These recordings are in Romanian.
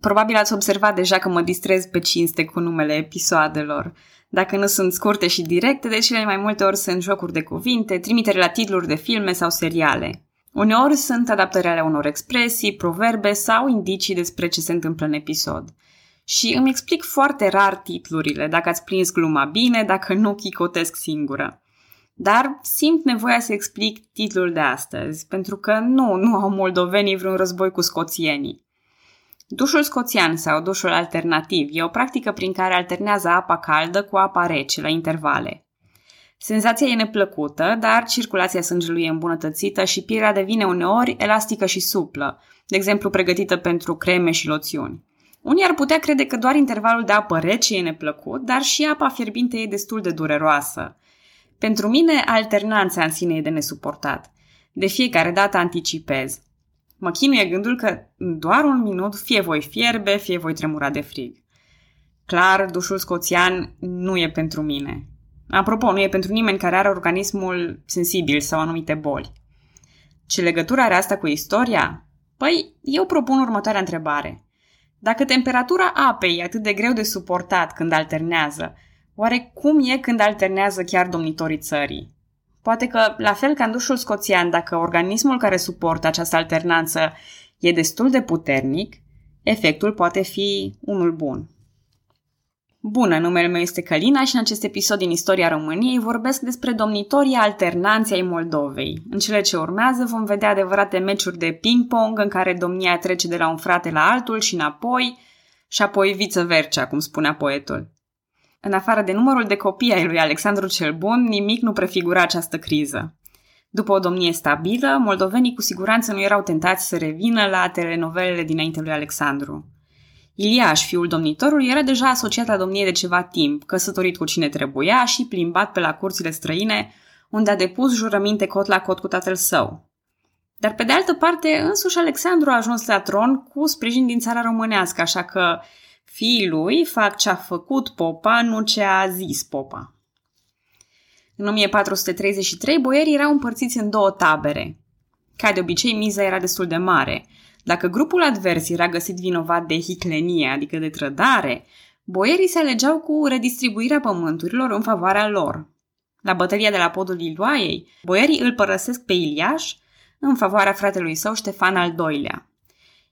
Probabil ați observat deja că mă distrez pe cinste cu numele episoadelor. Dacă nu sunt scurte și directe, de cele mai multe ori sunt jocuri de cuvinte, trimitere la titluri de filme sau seriale. Uneori sunt adaptări ale unor expresii, proverbe sau indicii despre ce se întâmplă în episod. Și îmi explic foarte rar titlurile, dacă ați prins gluma bine, dacă nu chicotesc singură. Dar simt nevoia să explic titlul de astăzi, pentru că nu, nu au moldovenii vreun război cu scoțienii. Dușul scoțian sau dușul alternativ e o practică prin care alternează apa caldă cu apa rece la intervale. Senzația e neplăcută, dar circulația sângelui e îmbunătățită și pielea devine uneori elastică și suplă, de exemplu pregătită pentru creme și loțiuni. Unii ar putea crede că doar intervalul de apă rece e neplăcut, dar și apa fierbinte e destul de dureroasă. Pentru mine, alternanța în sine e de nesuportat. De fiecare dată anticipez. Mă chinuie gândul că în doar un minut fie voi fierbe, fie voi tremura de frig. Clar, dușul scoțian nu e pentru mine. Apropo, nu e pentru nimeni care are organismul sensibil sau anumite boli. Ce legătură are asta cu istoria? Păi, eu propun următoarea întrebare. Dacă temperatura apei e atât de greu de suportat când alternează, oare cum e când alternează chiar domnitorii țării? Poate că, la fel ca în dușul scoțian, dacă organismul care suportă această alternanță e destul de puternic, efectul poate fi unul bun. Bună, numele meu este Călina și în acest episod din Istoria României vorbesc despre domnitorii alternanții ai Moldovei. În cele ce urmează vom vedea adevărate meciuri de ping-pong în care domnia trece de la un frate la altul și înapoi, și apoi viceversa, cum spunea poetul. În afară de numărul de copii ai lui Alexandru cel Bun, nimic nu prefigura această criză. După o domnie stabilă, moldovenii cu siguranță nu erau tentați să revină la telenovelele dinainte lui Alexandru. Iliaș, fiul domnitorului, era deja asociat la domnie de ceva timp, căsătorit cu cine trebuia și plimbat pe la curțile străine, unde a depus jurăminte cot la cot cu tatăl său. Dar pe de altă parte, însuși Alexandru a ajuns la tron cu sprijin din țara românească, așa că fiii lui fac ce a făcut popa, nu ce a zis popa. În 1433, boierii erau împărțiți în două tabere. Ca de obicei, miza era destul de mare – dacă grupul advers era găsit vinovat de hiclenie, adică de trădare, boierii se alegeau cu redistribuirea pământurilor în favoarea lor. La bătălia de la podul Iloaiei, boierii îl părăsesc pe Iliaș în favoarea fratelui său Ștefan al II-lea.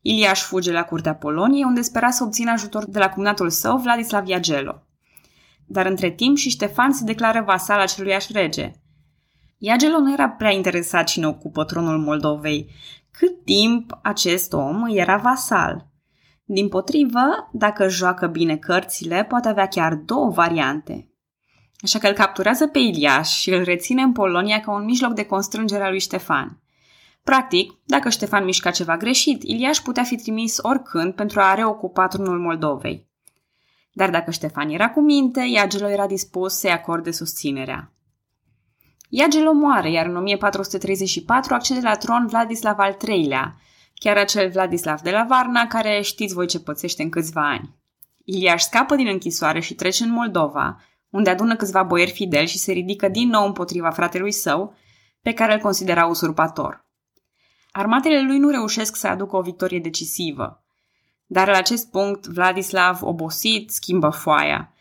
Iliaș fuge la curtea Poloniei, unde spera să obțină ajutor de la cumnatul său, Vladislav Iagelo. Dar între timp și Ștefan se declară vasal aceluiași rege. Iagelo nu era prea interesat cine ocupă tronul Moldovei, cât timp acest om era vasal. Din potrivă, dacă joacă bine cărțile, poate avea chiar două variante. Așa că îl capturează pe Iliaș și îl reține în Polonia ca un mijloc de constrângere a lui Ștefan. Practic, dacă Ștefan mișca ceva greșit, Iliaș putea fi trimis oricând pentru a reocupa turnul Moldovei. Dar dacă Ștefan era cu minte, Iagelo era dispus să-i acorde susținerea. Iagelo moare, iar în 1434 accede la tron Vladislav al III-lea, chiar acel Vladislav de la Varna, care știți voi ce pățește în câțiva ani. Iliaș scapă din închisoare și trece în Moldova, unde adună câțiva boieri fideli și se ridică din nou împotriva fratelui său, pe care îl considera usurpator. Armatele lui nu reușesc să aducă o victorie decisivă. Dar la acest punct, Vladislav, obosit, schimbă foaia –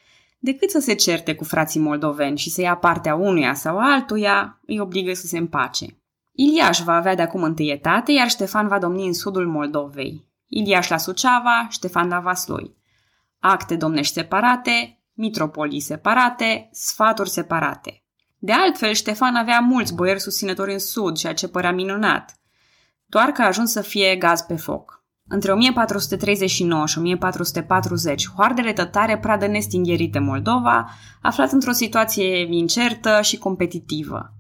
decât să se certe cu frații moldoveni și să ia partea unuia sau altuia, îi obligă să se împace. Iliaș va avea de acum întâietate, iar Ștefan va domni în sudul Moldovei. Iliaș la Suceava, Ștefan la Vaslui. Acte domnești separate, mitropolii separate, sfaturi separate. De altfel, Ștefan avea mulți boieri susținători în sud, ceea ce părea minunat, doar că a ajuns să fie gaz pe foc. Între 1439 și 1440, hoardele tătare pradă nestingherite Moldova, aflat într-o situație incertă și competitivă.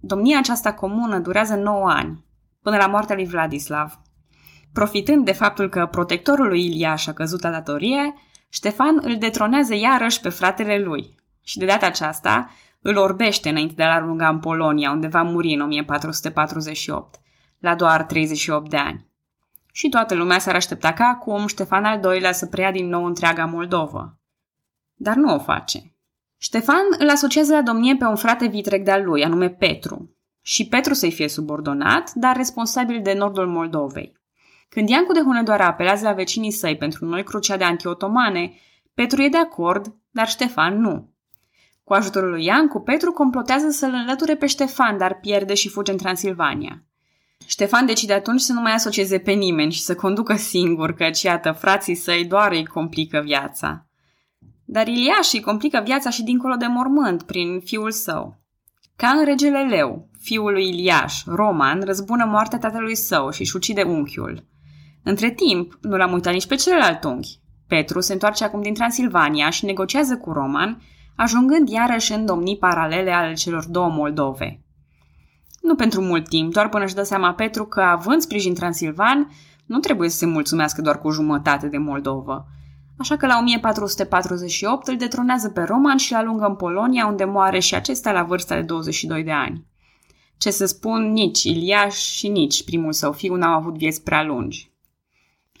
Domnia aceasta comună durează 9 ani, până la moartea lui Vladislav. Profitând de faptul că protectorul lui Iliaș a căzut la datorie, Ștefan îl detronează iarăși pe fratele lui și de data aceasta îl orbește înainte de a-l arunca în Polonia, unde va muri în 1448, la doar 38 de ani și toată lumea s-ar aștepta ca acum Ștefan al II-lea să preia din nou întreaga Moldovă. Dar nu o face. Ștefan îl asociază la domnie pe un frate vitreg de-al lui, anume Petru, și Petru să-i fie subordonat, dar responsabil de nordul Moldovei. Când Iancu de Hunedoara apelează la vecinii săi pentru noi cruciade antiotomane, Petru e de acord, dar Ștefan nu. Cu ajutorul lui Iancu, Petru complotează să-l înlăture pe Ștefan, dar pierde și fuge în Transilvania. Ștefan decide atunci să nu mai asocieze pe nimeni și să conducă singur, căci, iată, frații săi doar îi complică viața. Dar Iliaș îi complică viața și dincolo de mormânt, prin fiul său. Ca în regele Leu, fiul lui Iliaș, Roman, răzbună moartea tatălui său și își ucide unchiul. Între timp, nu l-am uitat nici pe celălalt unghi. Petru se întoarce acum din Transilvania și negociază cu Roman, ajungând iarăși în domnii paralele ale celor două Moldove. Nu pentru mult timp, doar până își dă seama Petru că, având sprijin transilvan, nu trebuie să se mulțumească doar cu jumătate de Moldovă. Așa că la 1448 îl detronează pe Roman și îl alungă în Polonia, unde moare și acesta la vârsta de 22 de ani. Ce să spun, nici Iliaș și nici primul său fiu n-au avut vieți prea lungi.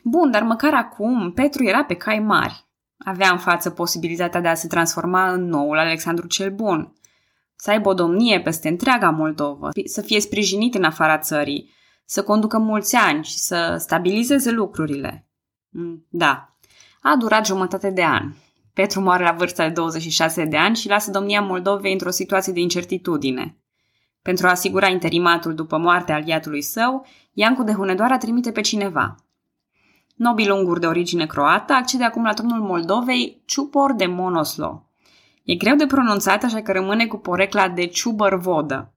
Bun, dar măcar acum Petru era pe cai mari. Avea în față posibilitatea de a se transforma în noul Alexandru cel Bun, să aibă o domnie peste întreaga Moldovă, să fie sprijinit în afara țării, să conducă mulți ani și să stabilizeze lucrurile. Mm, da, a durat jumătate de an. Petru moare la vârsta de 26 de ani și lasă domnia Moldovei într-o situație de incertitudine. Pentru a asigura interimatul după moartea aliatului său, Iancu de Hunedoara trimite pe cineva. Nobil ungur de origine croată accede acum la tronul Moldovei Ciupor de Monoslo. E greu de pronunțat, așa că rămâne cu porecla de ciubăr vodă.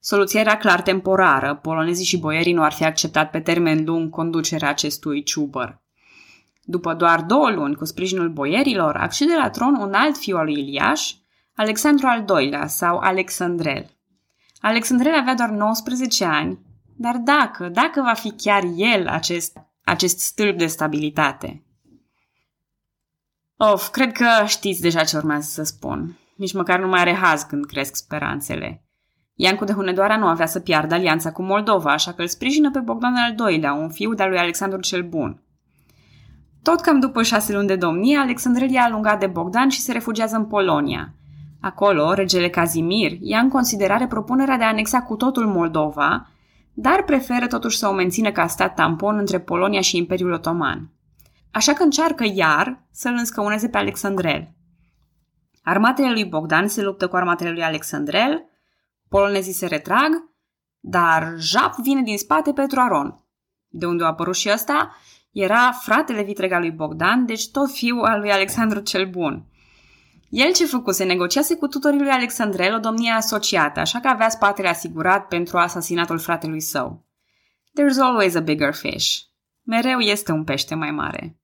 Soluția era clar temporară, polonezii și boierii nu ar fi acceptat pe termen lung conducerea acestui ciubăr. După doar două luni, cu sprijinul boierilor, accede la tron un alt fiu al lui Iliaș, Alexandru al II-lea sau Alexandrel. Alexandrel avea doar 19 ani, dar dacă, dacă va fi chiar el acest, acest stâlp de stabilitate. Of, cred că știți deja ce urmează să spun. Nici măcar nu mai are haz când cresc speranțele. Iancu de Hunedoara nu avea să piardă alianța cu Moldova, așa că îl sprijină pe Bogdan al II-lea, un fiu de-al lui Alexandru cel Bun. Tot cam după șase luni de domnie, Alexandrelia a alungat de Bogdan și se refugiază în Polonia. Acolo, regele Kazimir ia în considerare propunerea de a anexa cu totul Moldova, dar preferă totuși să o mențină ca stat tampon între Polonia și Imperiul Otoman. Așa că încearcă iar să-l înscăuneze pe Alexandrel. Armatele lui Bogdan se luptă cu armatele lui Alexandrel, polonezii se retrag, dar Jap vine din spate Petru Aron. De unde a apărut și ăsta? Era fratele vitreg al lui Bogdan, deci tot fiul al lui Alexandru cel Bun. El ce făcuse? Negociase cu tutorii lui Alexandrel o domnie asociată, așa că avea spatele asigurat pentru asasinatul fratelui său. There's always a bigger fish. Mereu este un pește mai mare.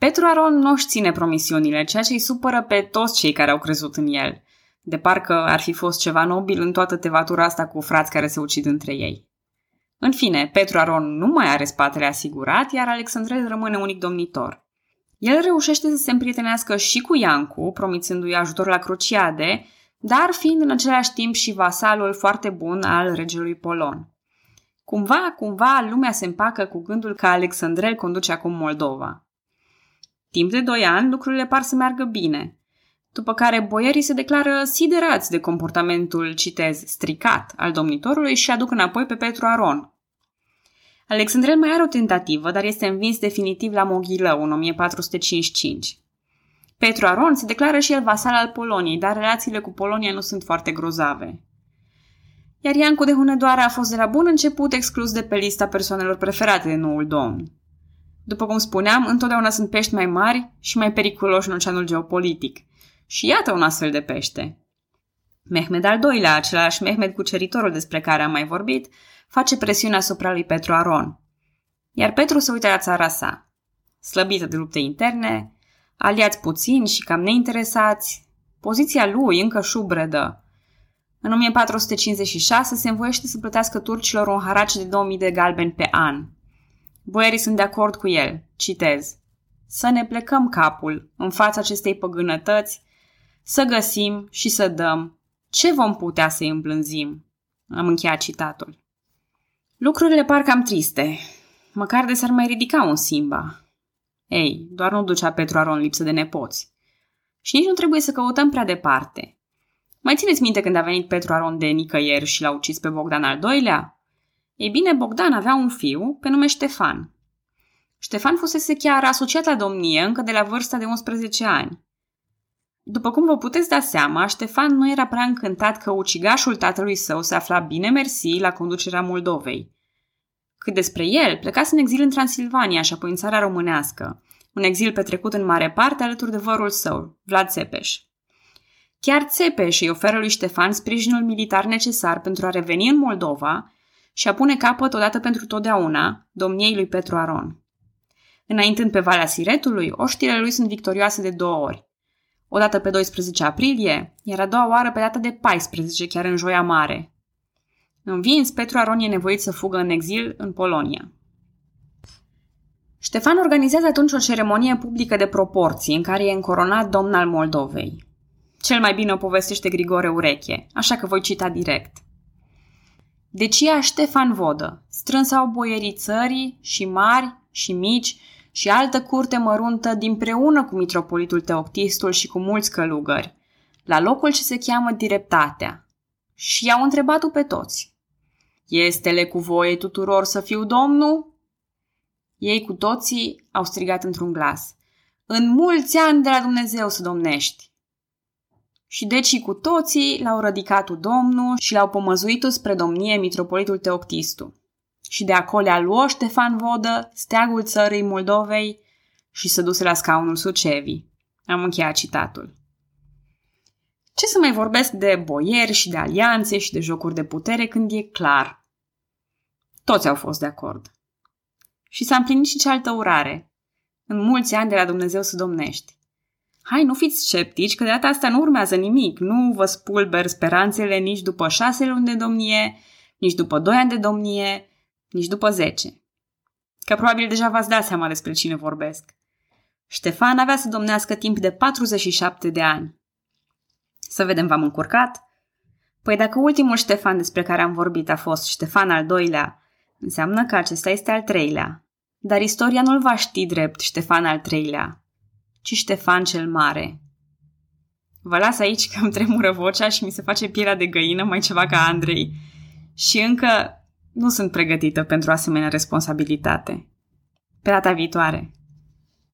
Petru Aron nu își ține promisiunile, ceea ce îi supără pe toți cei care au crezut în el. De parcă ar fi fost ceva nobil în toată tevatura asta cu frați care se ucid între ei. În fine, Petru Aron nu mai are spatele asigurat, iar Alexandrel rămâne unic domnitor. El reușește să se împrietenească și cu Iancu, promițându-i ajutor la cruciade, dar fiind în același timp și vasalul foarte bun al regelui Polon. Cumva, cumva, lumea se împacă cu gândul că Alexandrel conduce acum Moldova. Timp de doi ani, lucrurile par să meargă bine. După care boierii se declară siderați de comportamentul, citez, stricat al domnitorului și aduc înapoi pe Petru Aron. Alexandrel mai are o tentativă, dar este învins definitiv la Moghilău în 1455. Petru Aron se declară și el vasal al Poloniei, dar relațiile cu Polonia nu sunt foarte grozave. Iar Iancu de Hunedoara a fost de la bun început exclus de pe lista persoanelor preferate de noul domn. După cum spuneam, întotdeauna sunt pești mai mari și mai periculoși în oceanul geopolitic. Și iată un astfel de pește. Mehmed al II-lea, același Mehmed cuceritorul despre care am mai vorbit, face presiune asupra lui Petru Aron. Iar Petru se uită la țara sa. Slăbită de lupte interne, aliați puțini și cam neinteresați, poziția lui încă șubredă. În 1456 se învoiește să plătească turcilor un haraci de 2000 de galbeni pe an. Boierii sunt de acord cu el. Citez. Să ne plecăm capul în fața acestei păgânătăți, să găsim și să dăm. Ce vom putea să-i îmblânzim? Am încheiat citatul. Lucrurile par cam triste. Măcar de s-ar mai ridica un Simba. Ei, doar nu ducea Petru Aron lipsă de nepoți. Și nici nu trebuie să căutăm prea departe. Mai țineți minte când a venit Petru Aron de nicăieri și l-a ucis pe Bogdan al doilea? Ei bine, Bogdan avea un fiu pe nume Ștefan. Ștefan fusese chiar asociat la domnie încă de la vârsta de 11 ani. După cum vă puteți da seama, Ștefan nu era prea încântat că ucigașul tatălui său se afla bine mersi la conducerea Moldovei. Cât despre el, plecase în exil în Transilvania și apoi în țara românească, un exil petrecut în mare parte alături de vărul său, Vlad Țepeș. Chiar Țepeș îi oferă lui Ștefan sprijinul militar necesar pentru a reveni în Moldova și a pune capăt odată pentru totdeauna domniei lui Petru Aron. Înaintând pe Valea Siretului, oștile lui sunt victorioase de două ori. O dată pe 12 aprilie, iar a doua oară pe data de 14, chiar în Joia Mare. Învins, Petru Aron e nevoit să fugă în exil în Polonia. Ștefan organizează atunci o ceremonie publică de proporții în care e încoronat domn al Moldovei. Cel mai bine o povestește Grigore Ureche, așa că voi cita direct. Deci ea Ștefan Vodă, strâns au boierii țării și mari și mici și altă curte măruntă dinpreună cu mitropolitul Teoctistul și cu mulți călugări, la locul ce se cheamă Direptatea. Și i-au întrebat pe toți. Este-le cu voie tuturor să fiu domnul? Ei cu toții au strigat într-un glas. În mulți ani de la Dumnezeu să domnești! Și deci cu toții l-au rădicat domnul și l-au pomăzuit spre domnie mitropolitul Teoctistu și de acolo a luat Ștefan Vodă steagul țării Moldovei și se duse la scaunul Sucevi. Am încheiat citatul. Ce să mai vorbesc de boieri și de alianțe și de jocuri de putere când e clar? Toți au fost de acord. Și s-a împlinit și cealaltă urare. În mulți ani de la Dumnezeu să domnești. Hai, nu fiți sceptici, că de data asta nu urmează nimic. Nu vă spulber speranțele nici după șase luni de domnie, nici după doi ani de domnie, nici după 10. Că probabil deja v-ați dat seama despre cine vorbesc. Ștefan avea să domnească timp de 47 de ani. Să vedem, v-am încurcat? Păi dacă ultimul Ștefan despre care am vorbit a fost Ștefan al doilea, înseamnă că acesta este al treilea. Dar istoria nu-l va ști drept Ștefan al treilea, ci Ștefan cel mare. Vă las aici că îmi tremură vocea și mi se face pielea de găină mai ceva ca Andrei. Și încă nu sunt pregătită pentru asemenea responsabilitate. Pe data viitoare!